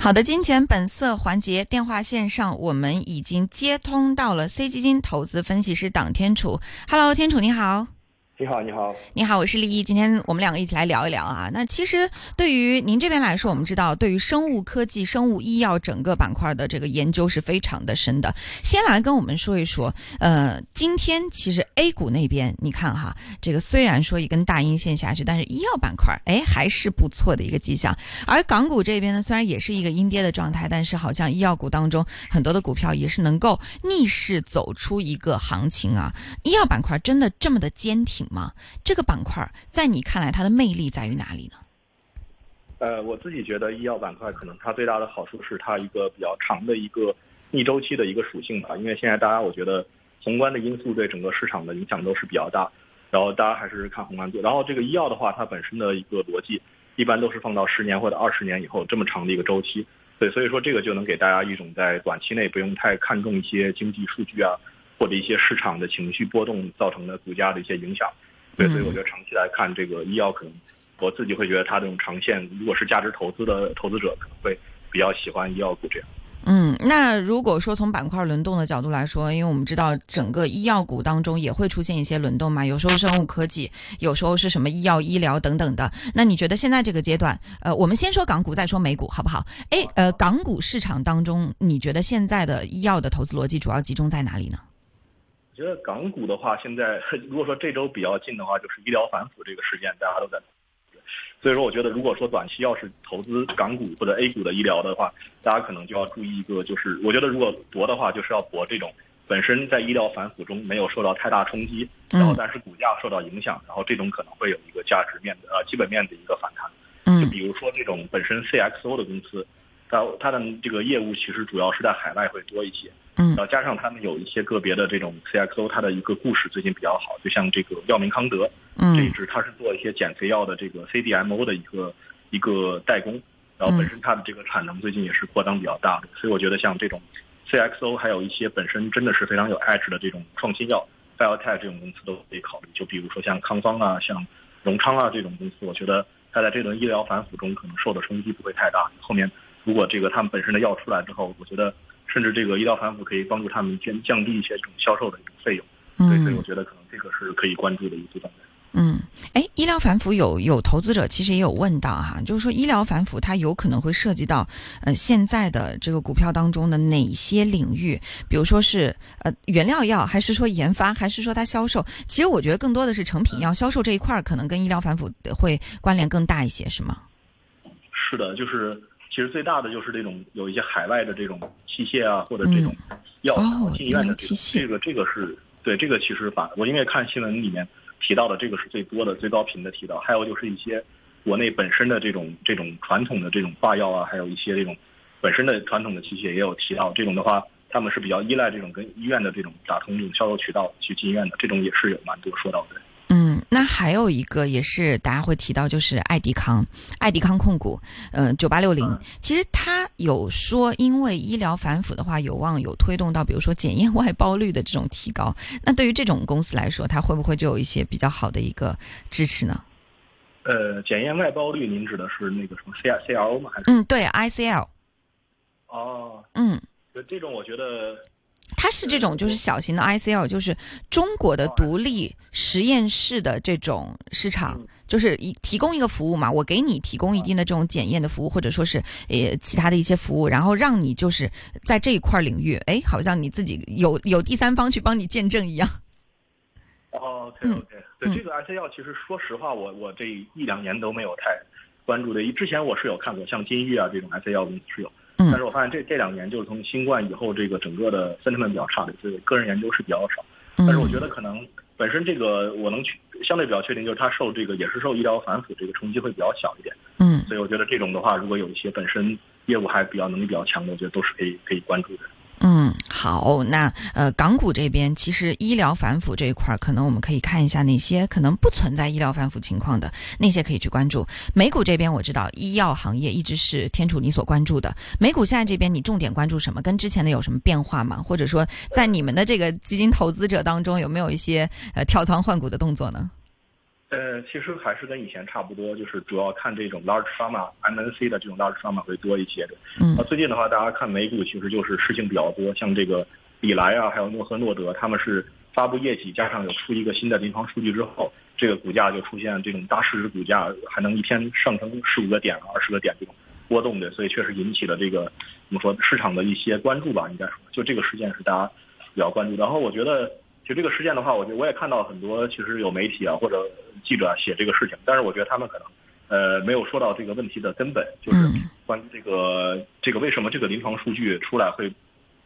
好的，金钱本色环节电话线上，我们已经接通到了 C 基金投资分析师党天楚。Hello，天楚你好。你好，你好，你好，我是丽一。今天我们两个一起来聊一聊啊。那其实对于您这边来说，我们知道对于生物科技、生物医药整个板块的这个研究是非常的深的。先来跟我们说一说，呃，今天其实 A 股那边，你看哈，这个虽然说一根大阴线下去，但是医药板块哎还是不错的一个迹象。而港股这边呢，虽然也是一个阴跌的状态，但是好像医药股当中很多的股票也是能够逆势走出一个行情啊。医药板块真的这么的坚挺？吗？这个板块在你看来，它的魅力在于哪里呢？呃，我自己觉得医药板块可能它最大的好处是它一个比较长的一个逆周期的一个属性吧。因为现在大家我觉得宏观的因素对整个市场的影响都是比较大，然后大家还是看宏观做。然后这个医药的话，它本身的一个逻辑一般都是放到十年或者二十年以后这么长的一个周期。对，所以说这个就能给大家一种在短期内不用太看重一些经济数据啊。或者一些市场的情绪波动造成的股价的一些影响，对，所以我觉得长期来看，这个医药可能我自己会觉得它这种长线，如果是价值投资的投资者，可能会比较喜欢医药股这样。嗯，那如果说从板块轮动的角度来说，因为我们知道整个医药股当中也会出现一些轮动嘛，有时候生物科技，有时候是什么医药医疗等等的。那你觉得现在这个阶段，呃，我们先说港股，再说美股，好不好？哎，呃，港股市场当中，你觉得现在的医药的投资逻辑主要集中在哪里呢？觉得港股的话，现在 如果说这周比较近的话，就是医疗反腐这个事件，大家都在。所以说，我觉得如果说短期要是投资港股或者 A 股的医疗的话，大家可能就要注意一个，就是我觉得如果博的话，就是要博这种本身在医疗反腐中没有受到太大冲击，然后但是股价受到影响，然后这种可能会有一个价值面的呃基本面的一个反弹。嗯。就比如说这种本身 CXO 的公司，它它的这个业务其实主要是在海外会多一些。嗯，然后加上他们有一些个别的这种 CXO，它的一个故事最近比较好，就像这个药明康德，嗯，这一支它是做一些减肥药的这个 CDMO 的一个一个代工，然后本身它的这个产能最近也是扩张比较大的，所以我觉得像这种 CXO，还有一些本身真的是非常有 edge 的这种创新药 Biotech 这种公司都可以考虑，就比如说像康方啊、像荣昌啊这种公司，我觉得它在这轮医疗反腐中可能受的冲击不会太大，后面如果这个他们本身的药出来之后，我觉得。甚至这个医疗反腐可以帮助他们降降低一些这种销售的一种费用，嗯，所以我觉得可能这个是可以关注的一部分。嗯，哎，医疗反腐有有投资者其实也有问到哈，就是说医疗反腐它有可能会涉及到呃现在的这个股票当中的哪些领域？比如说是呃原料药，还是说研发，还是说它销售？其实我觉得更多的是成品药销售这一块儿，可能跟医疗反腐会关联更大一些，是吗？是的，就是。其实最大的就是这种有一些海外的这种器械啊，或者这种药进医院的这种这个这个是对这个其实把我因为看新闻里面提到的这个是最多的最高频的提到，还有就是一些国内本身的这种这种传统的这种化药啊，还有一些这种本身的传统的器械也有提到，这种的话他们是比较依赖这种跟医院的这种打通这种销售渠道去进医院的，这种也是有蛮多说到的。嗯，那还有一个也是大家会提到，就是爱迪康，爱迪康控股，嗯，九八六零，其实它有说，因为医疗反腐的话，有望有推动到，比如说检验外包率的这种提高。那对于这种公司来说，它会不会就有一些比较好的一个支持呢？呃，检验外包率，您指的是那个什么 C C R O 吗？还是？嗯，对，I C L。哦，嗯，这种我觉得。它是这种，就是小型的 ICL，就是中国的独立实验室的这种市场，就是一提供一个服务嘛，我给你提供一定的这种检验的服务，或者说是呃其他的一些服务，然后让你就是在这一块领域，哎，好像你自己有 有第三方去帮你见证一样。哦，OK OK，对这个 ICL，其实说实话，我我这一两年都没有太关注的，之前我是有看过，像金域啊这种 ICL 公司是有。但是我发现这这两年就是从新冠以后，这个整个的 sentiment 比较差的，就是个人研究是比较少。但是我觉得可能本身这个我能去相对比较确定，就是它受这个也是受医疗反腐这个冲击会比较小一点。嗯，所以我觉得这种的话，如果有一些本身业务还比较能力比较强的，我觉得都是可以可以关注的。好，那呃，港股这边其实医疗反腐这一块儿，可能我们可以看一下那些可能不存在医疗反腐情况的那些可以去关注。美股这边我知道医药行业一直是天楚你所关注的。美股现在这边你重点关注什么？跟之前的有什么变化吗？或者说在你们的这个基金投资者当中有没有一些呃跳仓换股的动作呢？呃，其实还是跟以前差不多，就是主要看这种 large pharma MNC 的这种 large pharma 会多一些的。嗯那最近的话，大家看美股，其实就是事情比较多，像这个李来啊，还有诺和诺德，他们是发布业绩，加上有出一个新的临床数据之后，这个股价就出现这种大市值股价，还能一天上升十五个点、二十个点这种波动的，所以确实引起了这个怎么说市场的一些关注吧，应该说，就这个事件是大家比较关注。然后我觉得，就这个事件的话，我觉得我也看到很多其实有媒体啊或者记者啊写这个事情，但是我觉得他们可能呃没有说到这个问题的根本，就是嗯关于这个这个为什么这个临床数据出来会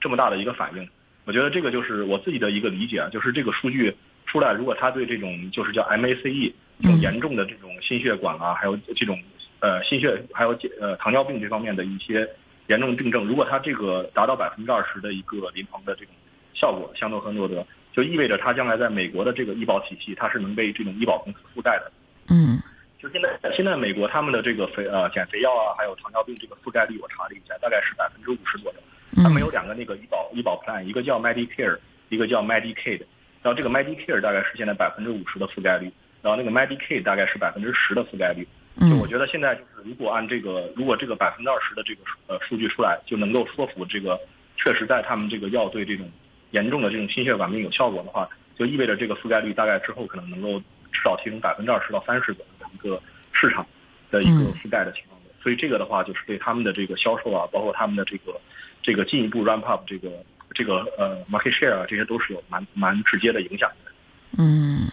这么大的一个反应。我觉得这个就是我自己的一个理解啊，就是这个数据出来，如果它对这种就是叫 MACE 这种严重的这种心血管啊，还有这种呃心血还有呃糖尿病这方面的一些严重病症，如果它这个达到百分之二十的一个临床的这种效果，相诺和诺德，就意味着它将来在美国的这个医保体系，它是能被这种医保公司覆盖的。嗯就现在，现在美国他们的这个肥呃减肥药啊，还有糖尿病这个覆盖率，我查了一下，大概是百分之五十左右。他们有两个那个医保医保 plan，一个叫 Medicare，一个叫 Medicaid。然后这个 Medicare 大概是现在百分之五十的覆盖率，然后那个 Medicaid 大概是百分之十的覆盖率。就我嗯觉得现在就是如果按这个，如果这个百分之二十的这个数呃数据出来，就能够说服这个确实在他们这个药对这种严重的这种心血管病有效果的话，就意味着这个覆盖率大概之后可能能够至少提升百分之二十到三十左右的一个市场的一个覆盖的情况。所以这个的话，就是对他们的这个销售啊，包括他们的这个这个进一步 ramp up 这个这个呃 market share 啊，这些都是有蛮蛮直接的影响的。嗯，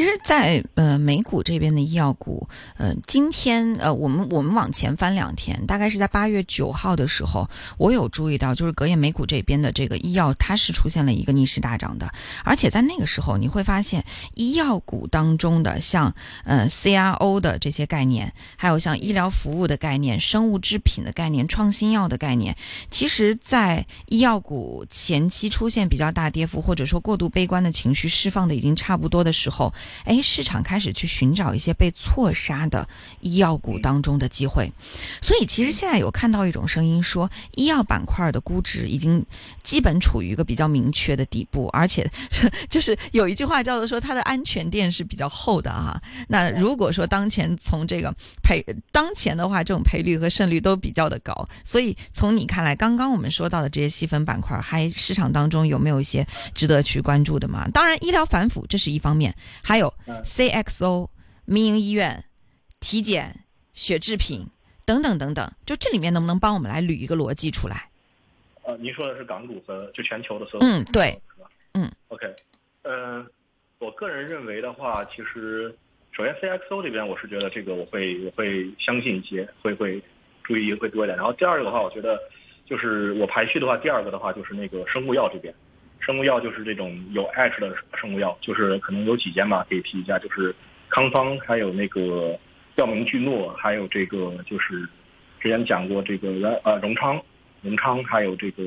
其实在，呃美股这边的医药股，呃，今天呃，我们我们往前翻两天，大概是在八月九号的时候，我有注意到，就是隔夜美股这边的这个医药，它是出现了一个逆势大涨的，而且在那个时候，你会发现医药股当中的像呃 CRO 的这些概念，还有像医疗服务的概念、生物制品的概念、创新药的概念，其实，在医药股前期出现比较大跌幅，或者说过度悲观的情绪释放的已经差不多的时候，哎，市场开始去寻找一些被错杀的医药股当中的机会。所以，其实现在有看到一种声音说，医药板块的估值已经基本处于一个比较明确的底部，而且 就是有一句话叫做说它的安全垫是比较厚的哈、那如果说当前从这个赔当前的话，这种赔率和胜率都比较的高，所以从你看来，刚刚我们说到的这些细分板块，还市场当中有没有一些值得去关注的吗？当然，医疗反腐这是一方面，还有嗯。CXO、民营医院、体检、血制品等等等等，就这里面能不能帮我们来捋一个逻辑出来？呃，您说的是港股和就全球的所有嗯对，嗯，OK，呃，我个人认为的话，其实首先 CXO 这边我是觉得这个我会我会相信一些，会会注意会多一点。然后第二个的话，我觉得就是我排序的话，第二个的话就是那个生物药这边，生物药就是这种有 H 的生物药，就是可能有几间吧，可以提一下，就是康方，还有那个药明聚诺，还有这个就是之前讲过这个呃荣昌。荣昌还有这个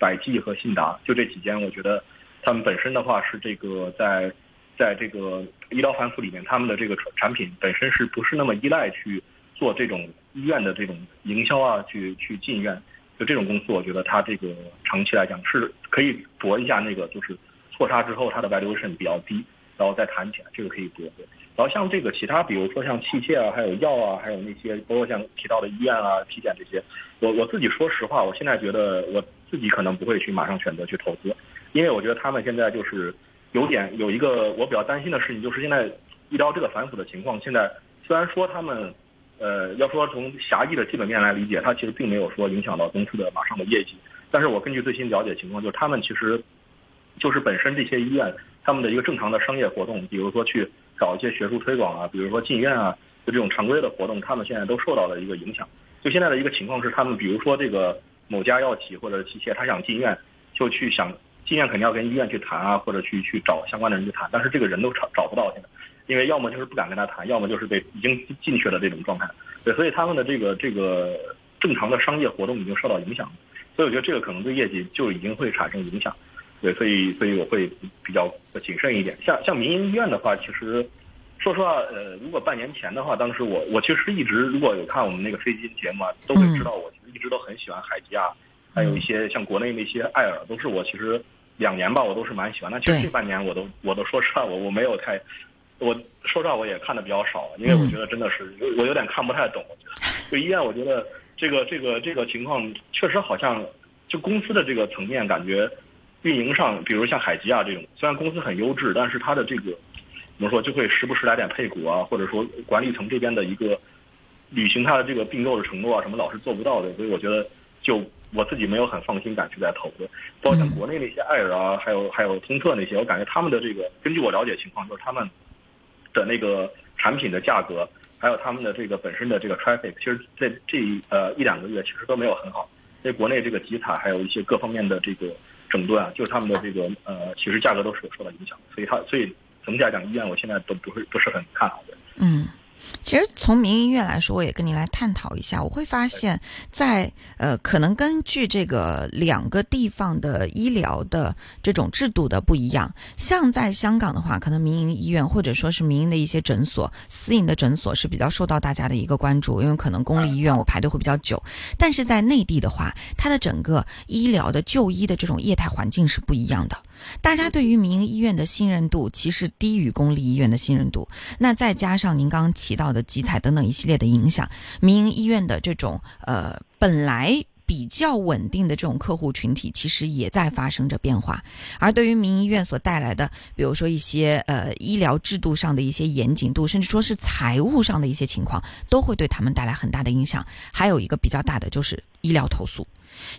百济和信达，就这几间，我觉得他们本身的话是这个在在这个医疗反腐里面，他们的这个产产品本身是不是那么依赖去做这种医院的这种营销啊，去去进院，就这种公司，我觉得它这个长期来讲是可以搏一下那个就是错杀之后它的 valuation 比较低，然后再谈起来，这个可以搏。然后像这个其他，比如说像器械啊，还有药啊，还有那些包括像提到的医院啊、体检这些，我我自己说实话，我现在觉得我自己可能不会去马上选择去投资，因为我觉得他们现在就是有点有一个我比较担心的事情，就是现在遇到这个反腐的情况，现在虽然说他们呃要说从狭义的基本面来理解，它其实并没有说影响到公司的马上的业绩，但是我根据最新了解情况，就是他们其实就是本身这些医院他们的一个正常的商业活动，比如说去搞一些学术推广啊，比如说进院啊，就这种常规的活动，他们现在都受到了一个影响。就现在的一个情况是，他们比如说这个某家药企或者器械，他想进院，就去想进院肯定要跟医院去谈啊，或者去去找相关的人去谈，但是这个人都找找不到现在，因为要么就是不敢跟他谈，要么就是被已经进去了这种状态。对，所以他们的这个这个正常的商业活动已经受到影响，所以我觉得这个可能对业绩就已经会产生影响。对，所以所以我会比较谨慎一点。像像民营医院的话，其实说实话，呃，如果半年前的话，当时我我其实一直如果有看我们那个飞机节目啊，都会知道我其实一直都很喜欢海吉啊，还有一些像国内那些爱尔，都是我其实两年吧，我都是蛮喜欢。那其实这半年我都我都说实话，我我没有太我说实话我也看的比较少，因为我觉得真的是我有点看不太懂。我觉得就医院，我觉得这个这个这个情况确实好像就公司的这个层面感觉运营上，比如像海吉啊这种，虽然公司很优质，但是它的这个怎么说就会时不时来点配股啊，或者说管理层这边的一个履行他的这个并购的承诺啊什么老是做不到的，所以我觉得就。我自己没有很放心敢去再投资，包括像国内那些爱尔啊，还有还有通特那些，我感觉他们的这个，根据我了解情况，就是他们的那个产品的价格，还有他们的这个本身的这个 traffic，其实在这一呃一两个月其实都没有很好。因为国内这个集采还有一些各方面的这个整顿啊，就是他们的这个呃，其实价格都是有受到影响，所以它所以总体来讲，医院我现在都不是不是很看好的。嗯。其实从民营医院来说，我也跟您来探讨一下。我会发现，在呃，可能根据这个两个地方的医疗的这种制度的不一样，像在香港的话，可能民营医院或者说是民营的一些诊所、私营的诊所是比较受到大家的一个关注，因为可能公立医院我排队会比较久。但是在内地的话，它的整个医疗的就医的这种业态环境是不一样的。大家对于民营医院的信任度其实低于公立医院的信任度。那再加上您刚刚提到的集采等等一系列的影响，民营医院的这种呃本来比较稳定的这种客户群体，其实也在发生着变化。而对于民营医院所带来的，比如说一些呃医疗制度上的一些严谨度，甚至说是财务上的一些情况，都会对他们带来很大的影响。还有一个比较大的就是医疗投诉。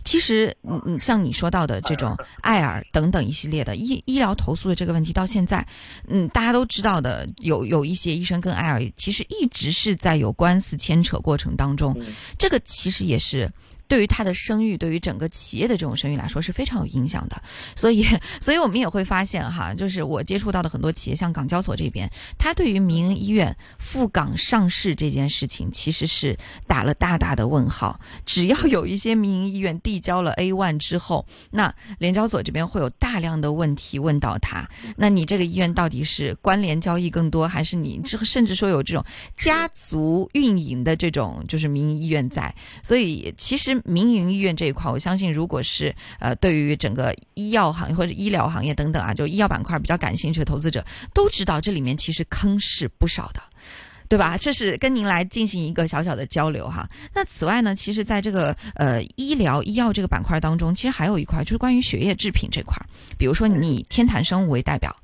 其实，嗯嗯，像你说到的这种爱尔等等一系列的医医疗投诉的这个问题，到现在，嗯，大家都知道的，有有一些医生跟爱尔其实一直是在有官司牵扯过程当中，这个其实也是。对于他的声誉，对于整个企业的这种声誉来说是非常有影响的。所以，所以我们也会发现哈，就是我接触到的很多企业，像港交所这边，他对于民营医院赴港上市这件事情，其实是打了大大的问号。只要有一些民营医院递交了 A one 之后，那联交所这边会有大量的问题问到他。那你这个医院到底是关联交易更多，还是你这甚至说有这种家族运营的这种就是民营医院在？所以其实。民营医院这一块，我相信，如果是呃，对于整个医药行业或者医疗行业等等啊，就医药板块比较感兴趣的投资者，都知道这里面其实坑是不少的，对吧？这是跟您来进行一个小小的交流哈。那此外呢，其实在这个呃医疗医药这个板块当中，其实还有一块就是关于血液制品这块，比如说你以天坛生物为代表。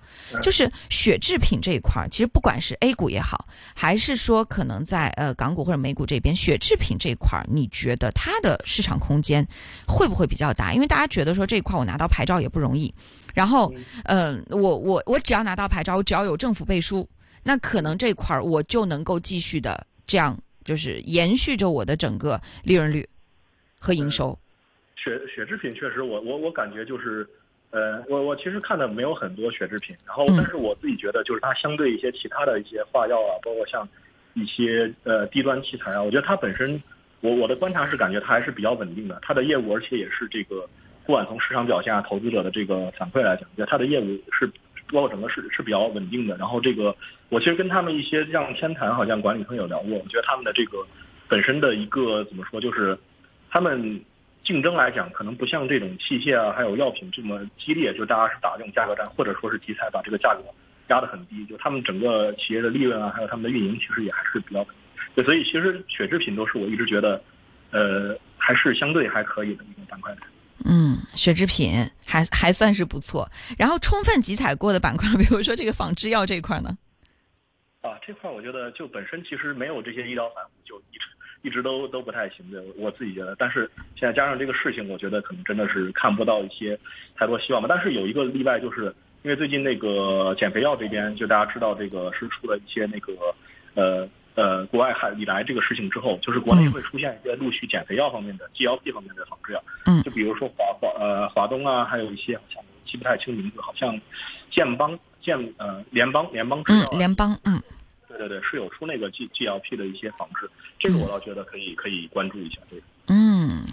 就是血制品这一块儿，其实不管是 A 股也好，还是说可能在呃港股或者美股这边，血制品这一块儿，你觉得它的市场空间会不会比较大？因为大家觉得说这一块我拿到牌照也不容易，然后嗯，我我我只要拿到牌照，我只要有政府背书，那可能这块儿我就能够继续的这样，就是延续着我的整个利润率和营收。血血制品确实，我我我感觉就是。呃，我我其实看的没有很多血制品，然后但是我自己觉得就是它相对一些其他的一些化药啊，包括像一些呃低端器材啊，我觉得它本身，我我的观察是感觉它还是比较稳定的，它的业务而且也是这个，不管从市场表现啊，投资者的这个反馈来讲，觉得它的业务是包括整个是是比较稳定的。然后这个我其实跟他们一些像天坛好像管理层有聊过，我觉得他们的这个本身的一个怎么说，就是他们。竞争来讲，可能不像这种器械啊，还有药品这么激烈，就大家是打这种价格战，或者说是集采把这个价格压得很低，就他们整个企业的利润啊，还有他们的运营，其实也还是比较。对，所以其实血制品都是我一直觉得，呃，还是相对还可以的一个板块。嗯，血制品还还算是不错。然后充分集采过的板块，比如说这个仿制药这一块呢？啊，这块我觉得就本身其实没有这些医疗反复，就一直。一直都都不太行的，我自己觉得。但是现在加上这个事情，我觉得可能真的是看不到一些太多希望吧。但是有一个例外，就是因为最近那个减肥药这边，就大家知道这个是出了一些那个呃呃国外海以来这个事情之后，就是国内会出现一些陆续减肥药方面的 GLP 方面的仿制药。嗯。就比如说华华呃华东啊，还有一些好像记不太清名字，好像建邦建呃联邦联邦制药。嗯，联邦嗯。对对对，是有出那个 G G L P 的一些仿制，这个我倒觉得可以可以关注一下。这个，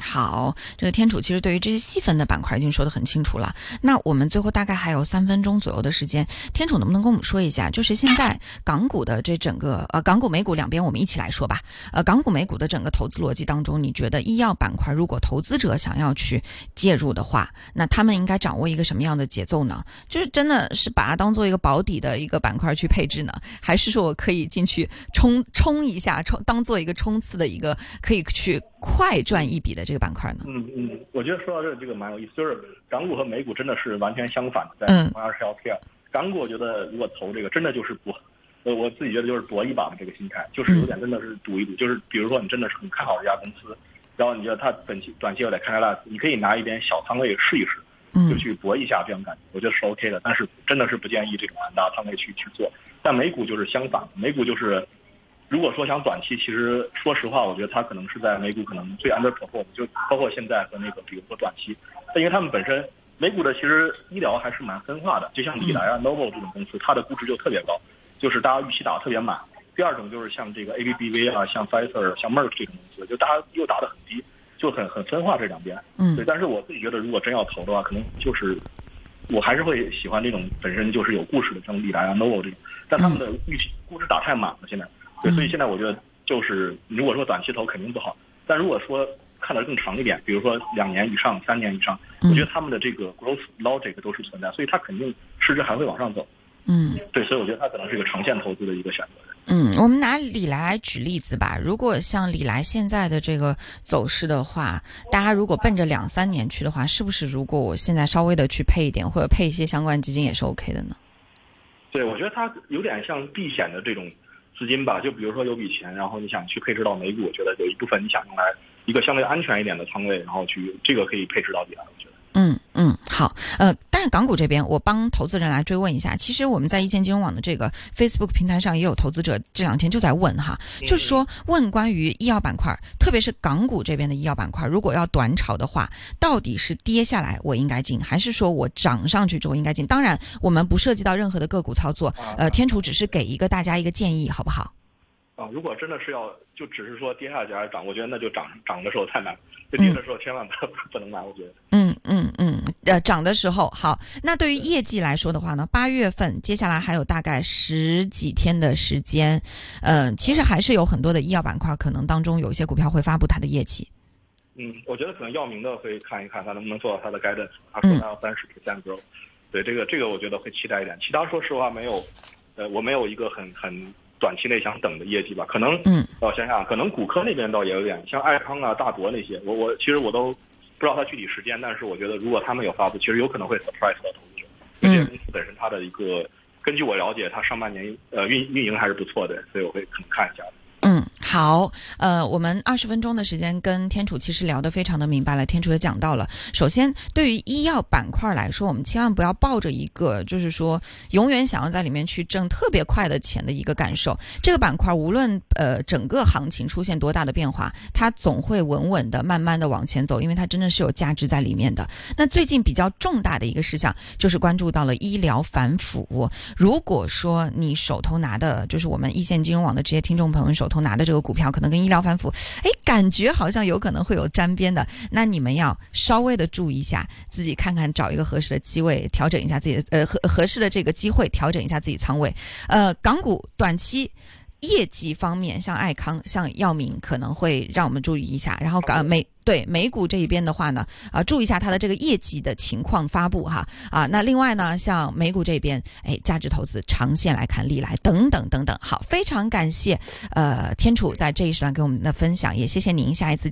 好，这个天楚其实对于这些细分的板块已经说得很清楚了。那我们最后大概还有三分钟左右的时间，天楚能不能跟我们说一下，就是现在港股的这整个呃港股美股两边我们一起来说吧。呃，港股美股的整个投资逻辑当中，你觉得医药板块如果投资者想要去介入的话，那他们应该掌握一个什么样的节奏呢？就是真的是把它当做一个保底的一个板块去配置呢，还是说我可以进去冲冲一下，冲当做一个冲刺的一个可以去快赚一笔的这个板块呢？嗯嗯，我觉得说到这这个蛮有意思，就是港股和美股真的是完全相反的，在同样是 healthcare，港股我觉得如果投这个真的就是搏，呃，我自己觉得就是搏一把的这个心态，就是有点真的是赌一赌，就是比如说你真的是很看好这家公司，然后你觉得它短期短期有点看下来，你可以拿一点小仓位试一试。就去搏一下，这样感觉我觉得是 OK 的，但是真的是不建议这种很大仓位去去做。但美股就是相反，美股就是，如果说想短期，其实说实话，我觉得它可能是在美股可能最 underperform，就包括现在和那个比如说短期，因为他们本身美股的其实医疗还是蛮分化的，就像李来啊、Novo 这种公司，它的估值就特别高，就是大家预期打的特别满。第二种就是像这个 ABBV 啊、像 Pfizer、像 Merck 这种公司，就大家又打的很低。就很很分化这两边，嗯，对，但是我自己觉得，如果真要投的话，可能就是，我还是会喜欢这种本身就是有故事的，像利来啊、Novo 这种，但他们的预期估值打太满了，现在，对，所以现在我觉得就是，如果说短期投肯定不好，但如果说看得更长一点，比如说两年以上、三年以上，我觉得他们的这个 growth logic 都是存在，所以它肯定市值还会往上走，嗯，对，所以我觉得它可能是一个长线投资的一个选择。嗯，我们拿李来来举例子吧。如果像李来现在的这个走势的话，大家如果奔着两三年去的话，是不是如果我现在稍微的去配一点，或者配一些相关基金也是 OK 的呢？对，我觉得它有点像避险的这种资金吧。就比如说有笔钱，然后你想去配置到美股，我觉得有一部分你想用来一个相对安全一点的仓位，然后去这个可以配置到底了，我觉得。嗯嗯，好，呃，但是港股这边，我帮投资人来追问一下，其实我们在一线金融网的这个 Facebook 平台上也有投资者这两天就在问哈，就是说问关于医药板块，特别是港股这边的医药板块，如果要短炒的话，到底是跌下来我应该进，还是说我涨上去之后应该进？当然，我们不涉及到任何的个股操作，呃，天楚只是给一个大家一个建议，好不好？啊，如果真的是要就只是说跌下去还是涨，我觉得那就涨涨的时候太难。就跌的时候千万不 不能买，我觉得。嗯嗯嗯，呃，涨的时候好。那对于业绩来说的话呢，八月份接下来还有大概十几天的时间，呃，其实还是有很多的医药板块，可能当中有一些股票会发布它的业绩。嗯，我觉得可能药明的会看一看它能不能做到它的 guidance，他说它要三十 percent growth，对这个这个我觉得会期待一点。其他说实话没有，呃，我没有一个很很。短期内想等的业绩吧，可能，嗯，我想想，可能骨科那边倒也有点，像爱康啊、大博那些，我我其实我都不知道它具体时间，但是我觉得如果他们有发布，其实有可能会 surprise 到投资者。这些公司本身它的一个，根据我了解，它上半年呃运运营还是不错的，所以我会可能看一下。好，呃，我们二十分钟的时间跟天楚其实聊得非常的明白了。天楚也讲到了，首先对于医药板块来说，我们千万不要抱着一个就是说永远想要在里面去挣特别快的钱的一个感受。这个板块无论呃整个行情出现多大的变化，它总会稳稳的、慢慢的往前走，因为它真的是有价值在里面的。那最近比较重大的一个事项就是关注到了医疗反腐。如果说你手头拿的就是我们一线金融网的这些听众朋友们。手头拿的这个股票可能跟医疗反腐，哎，感觉好像有可能会有沾边的，那你们要稍微的注意一下，自己看看找一个合适的机位，调整一下自己的呃合合适的这个机会，调整一下自己仓位。呃，港股短期业绩方面，像爱康、像药明可能会让我们注意一下，然后港美。对美股这一边的话呢，啊，注意一下它的这个业绩的情况发布哈啊。那另外呢，像美股这边，哎，价值投资长线来看，历来等等等等。好，非常感谢呃天楚在这一时段给我们的分享，也谢谢您，下一次见。